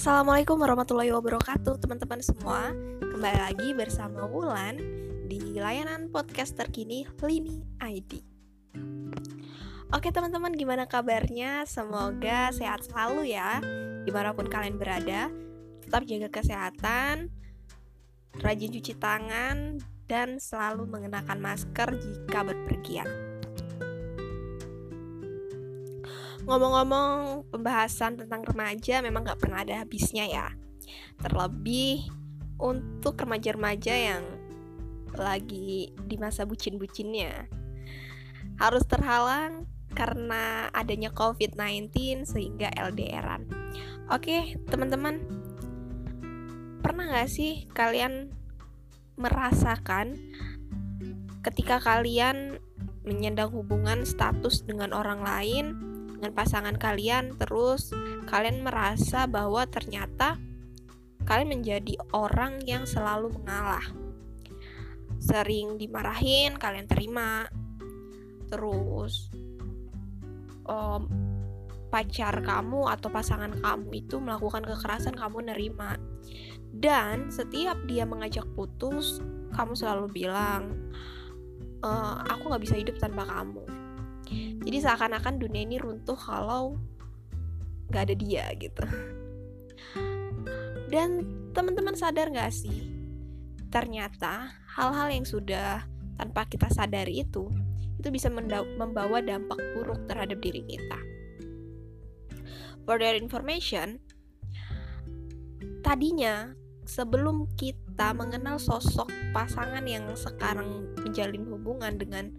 Assalamualaikum warahmatullahi wabarakatuh teman-teman semua. Kembali lagi bersama Wulan Di layanan podcast terkini Lini ID Oke teman-teman gimana kabarnya? Semoga sehat selalu ya Di mana pun kalian berada. Tetap jaga kesehatan Rajin cuci tangan Dan selalu mengenakan masker jika berpergian Ngomong-ngomong pembahasan tentang remaja memang gak pernah ada habisnya ya. Terlebih untuk remaja-remaja yang lagi di masa bucin-bucinnya. Harus terhalang karena adanya COVID-19 sehingga LDRan Oke teman-teman. Pernah gak sih kalian merasakan ketika kalian menyandang hubungan status dengan orang lain dengan pasangan kalian terus kalian merasa bahwa ternyata kalian menjadi orang yang selalu mengalah. Sering dimarahin kalian terima. Terus um, pacar kamu atau pasangan kamu itu melakukan kekerasan kamu nerima. Dan setiap dia mengajak putus kamu selalu bilang e, aku nggak bisa hidup tanpa kamu jadi seakan-akan dunia ini runtuh kalau nggak ada dia gitu. Dan teman-teman sadar nggak sih ternyata hal-hal yang sudah tanpa kita sadari itu itu bisa membawa dampak buruk terhadap diri kita. For their information tadinya sebelum kita mengenal sosok pasangan yang sekarang menjalin hubungan dengan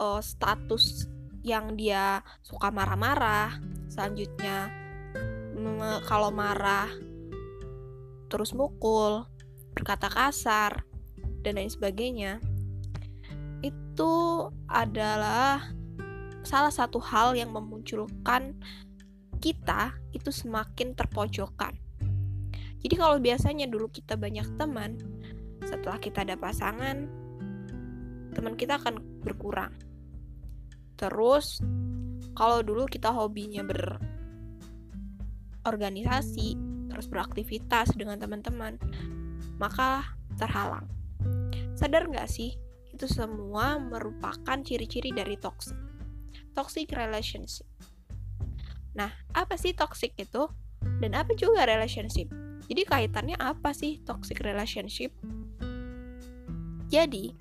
uh, status yang dia suka marah-marah selanjutnya kalau marah terus mukul berkata kasar dan lain sebagainya itu adalah salah satu hal yang memunculkan kita itu semakin terpojokan. Jadi kalau biasanya dulu kita banyak teman setelah kita ada pasangan teman kita akan berkurang Terus kalau dulu kita hobinya berorganisasi, terus beraktivitas dengan teman-teman, maka terhalang. Sadar nggak sih? Itu semua merupakan ciri-ciri dari toxic. Toxic relationship. Nah, apa sih toxic itu? Dan apa juga relationship? Jadi kaitannya apa sih toxic relationship? Jadi,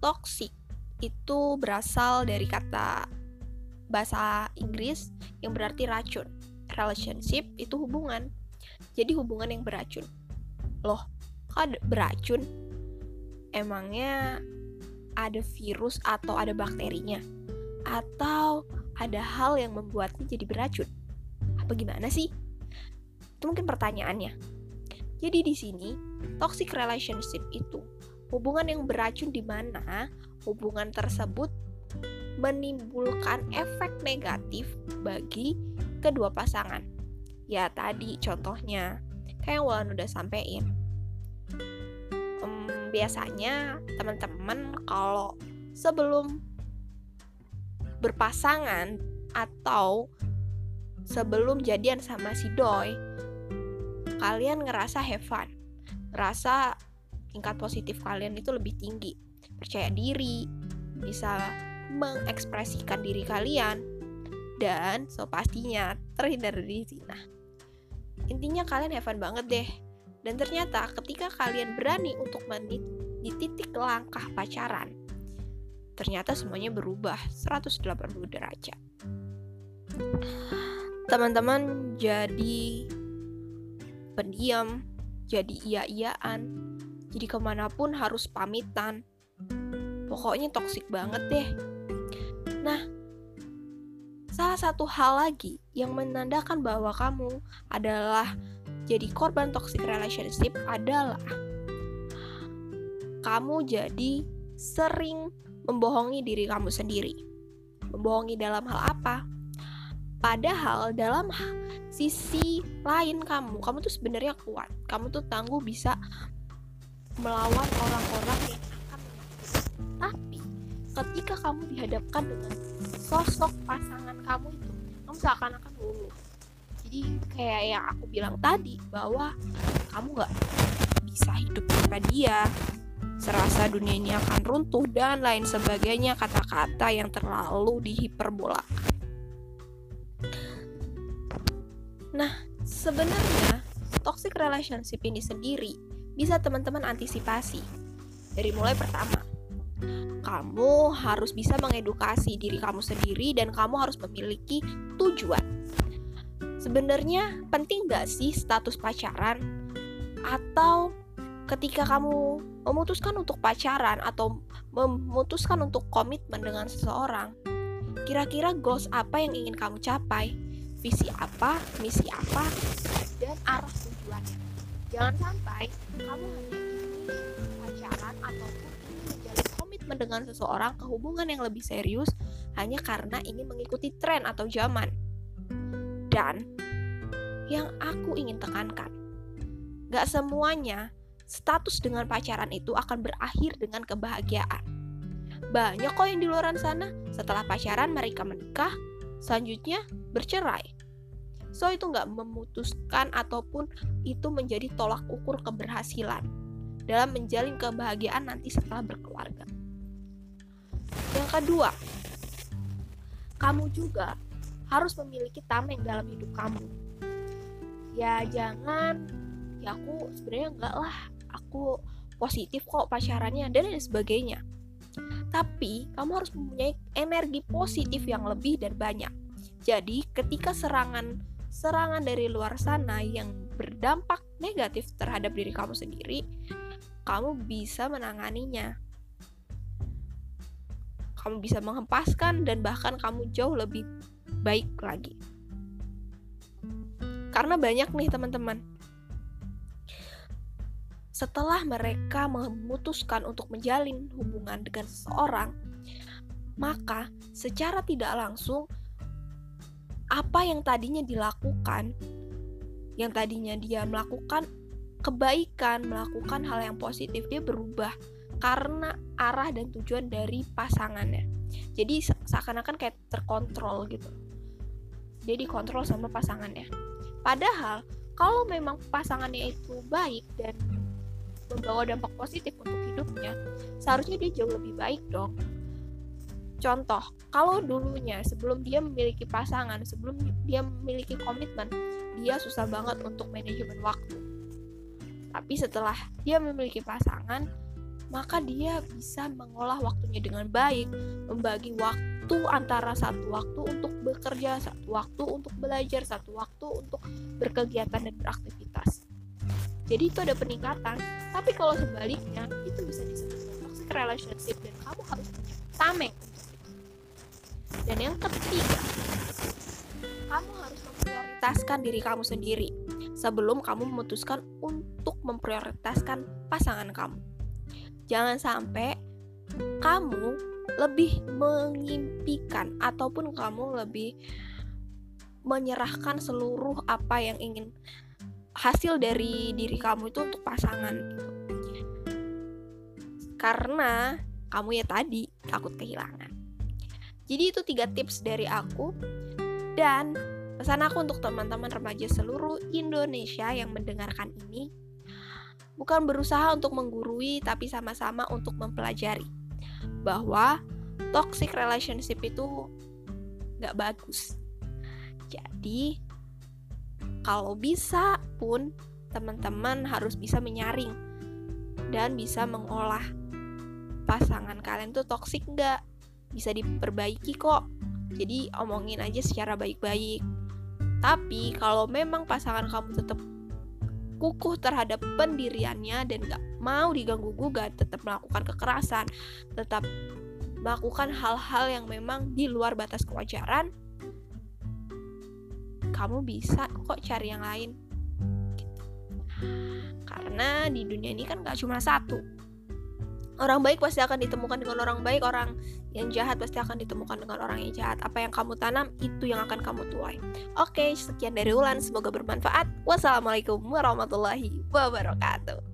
toxic itu berasal dari kata bahasa Inggris yang berarti racun. Relationship itu hubungan. Jadi hubungan yang beracun. Loh, kok beracun? Emangnya ada virus atau ada bakterinya? Atau ada hal yang membuatnya jadi beracun? Apa gimana sih? Itu mungkin pertanyaannya. Jadi di sini, toxic relationship itu hubungan yang beracun di mana hubungan tersebut menimbulkan efek negatif bagi kedua pasangan. Ya tadi contohnya, kayak yang Wulan udah sampein. Um, biasanya teman-teman kalau sebelum berpasangan atau sebelum jadian sama si doi, kalian ngerasa have ngerasa tingkat positif kalian itu lebih tinggi percaya diri, bisa mengekspresikan diri kalian, dan so pastinya terhindar dari zina. Intinya kalian have banget deh. Dan ternyata ketika kalian berani untuk menit di titik langkah pacaran, ternyata semuanya berubah 180 derajat. Teman-teman jadi pendiam, jadi iya-iyaan, jadi ke mana pun harus pamitan, Pokoknya toksik banget deh. Nah, salah satu hal lagi yang menandakan bahwa kamu adalah jadi korban toxic relationship adalah kamu jadi sering membohongi diri kamu sendiri. Membohongi dalam hal apa? Padahal dalam sisi lain kamu, kamu tuh sebenarnya kuat. Kamu tuh tangguh bisa melawan orang-orang yang tapi ketika kamu dihadapkan dengan sosok pasangan kamu itu kamu seakan-akan luluh. Jadi kayak yang aku bilang tadi bahwa kamu nggak bisa hidup tanpa dia. Serasa dunia ini akan runtuh dan lain sebagainya kata-kata yang terlalu dihiperbolakan. Nah sebenarnya toxic relationship ini sendiri bisa teman-teman antisipasi dari mulai pertama kamu harus bisa mengedukasi diri kamu sendiri dan kamu harus memiliki tujuan. Sebenarnya penting gak sih status pacaran? Atau ketika kamu memutuskan untuk pacaran atau memutuskan untuk komitmen dengan seseorang, kira-kira goals apa yang ingin kamu capai? Visi apa, misi apa, dan arah tujuannya. Jangan sampai kamu hanya ingin pacaran ataupun komitmen dengan seseorang ke hubungan yang lebih serius hanya karena ingin mengikuti tren atau zaman. Dan yang aku ingin tekankan, gak semuanya status dengan pacaran itu akan berakhir dengan kebahagiaan. Banyak kok yang di luar sana, setelah pacaran mereka menikah, selanjutnya bercerai. So itu nggak memutuskan ataupun itu menjadi tolak ukur keberhasilan dalam menjalin kebahagiaan nanti setelah berkeluarga. Yang kedua, kamu juga harus memiliki tameng dalam hidup kamu. Ya jangan, ya aku sebenarnya enggak lah, aku positif kok pacarannya dan lain sebagainya. Tapi kamu harus mempunyai energi positif yang lebih dan banyak. Jadi ketika serangan serangan dari luar sana yang berdampak negatif terhadap diri kamu sendiri, kamu bisa menanganinya kamu bisa menghempaskan dan bahkan kamu jauh lebih baik lagi. Karena banyak nih teman-teman. Setelah mereka memutuskan untuk menjalin hubungan dengan seseorang, maka secara tidak langsung apa yang tadinya dilakukan, yang tadinya dia melakukan kebaikan, melakukan hal yang positif, dia berubah karena arah dan tujuan dari pasangannya. Jadi seakan-akan kayak terkontrol gitu. Jadi kontrol sama pasangannya. Padahal kalau memang pasangannya itu baik dan membawa dampak positif untuk hidupnya seharusnya dia jauh lebih baik dong Contoh, kalau dulunya sebelum dia memiliki pasangan, sebelum dia memiliki komitmen, dia susah banget untuk manajemen waktu. Tapi setelah dia memiliki pasangan, maka dia bisa mengolah waktunya dengan baik, membagi waktu antara satu waktu untuk bekerja, satu waktu untuk belajar, satu waktu untuk berkegiatan dan beraktivitas. Jadi itu ada peningkatan. Tapi kalau sebaliknya, itu bisa disebut toxic relationship dan kamu harus punya tameng Dan yang ketiga, kamu harus memprioritaskan diri kamu sendiri sebelum kamu memutuskan untuk memprioritaskan pasangan kamu. Jangan sampai kamu lebih mengimpikan ataupun kamu lebih menyerahkan seluruh apa yang ingin hasil dari diri kamu itu untuk pasangan gitu. Karena kamu ya tadi takut kehilangan. Jadi itu tiga tips dari aku dan pesan aku untuk teman-teman remaja seluruh Indonesia yang mendengarkan ini bukan berusaha untuk menggurui, tapi sama-sama untuk mempelajari bahwa toxic relationship itu nggak bagus. Jadi, kalau bisa pun teman-teman harus bisa menyaring dan bisa mengolah pasangan kalian tuh toxic nggak bisa diperbaiki kok. Jadi omongin aja secara baik-baik. Tapi kalau memang pasangan kamu tetap kukuh terhadap pendiriannya dan gak mau diganggu gugat, tetap melakukan kekerasan, tetap melakukan hal-hal yang memang di luar batas kewajaran, kamu bisa kok cari yang lain. Karena di dunia ini kan gak cuma satu, Orang baik pasti akan ditemukan dengan orang baik, orang yang jahat pasti akan ditemukan dengan orang yang jahat. Apa yang kamu tanam, itu yang akan kamu tuai. Oke, sekian dari Ulan, semoga bermanfaat. Wassalamualaikum warahmatullahi wabarakatuh.